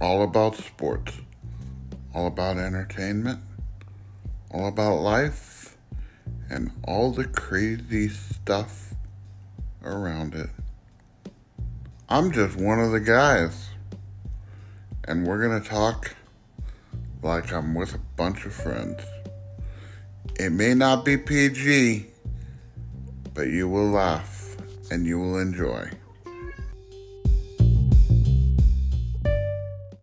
all about sports, all about entertainment, all about life, and all the crazy stuff around it. I'm just one of the guys, and we're gonna talk like I'm with a bunch of friends. It may not be PG, but you will laugh and you will enjoy.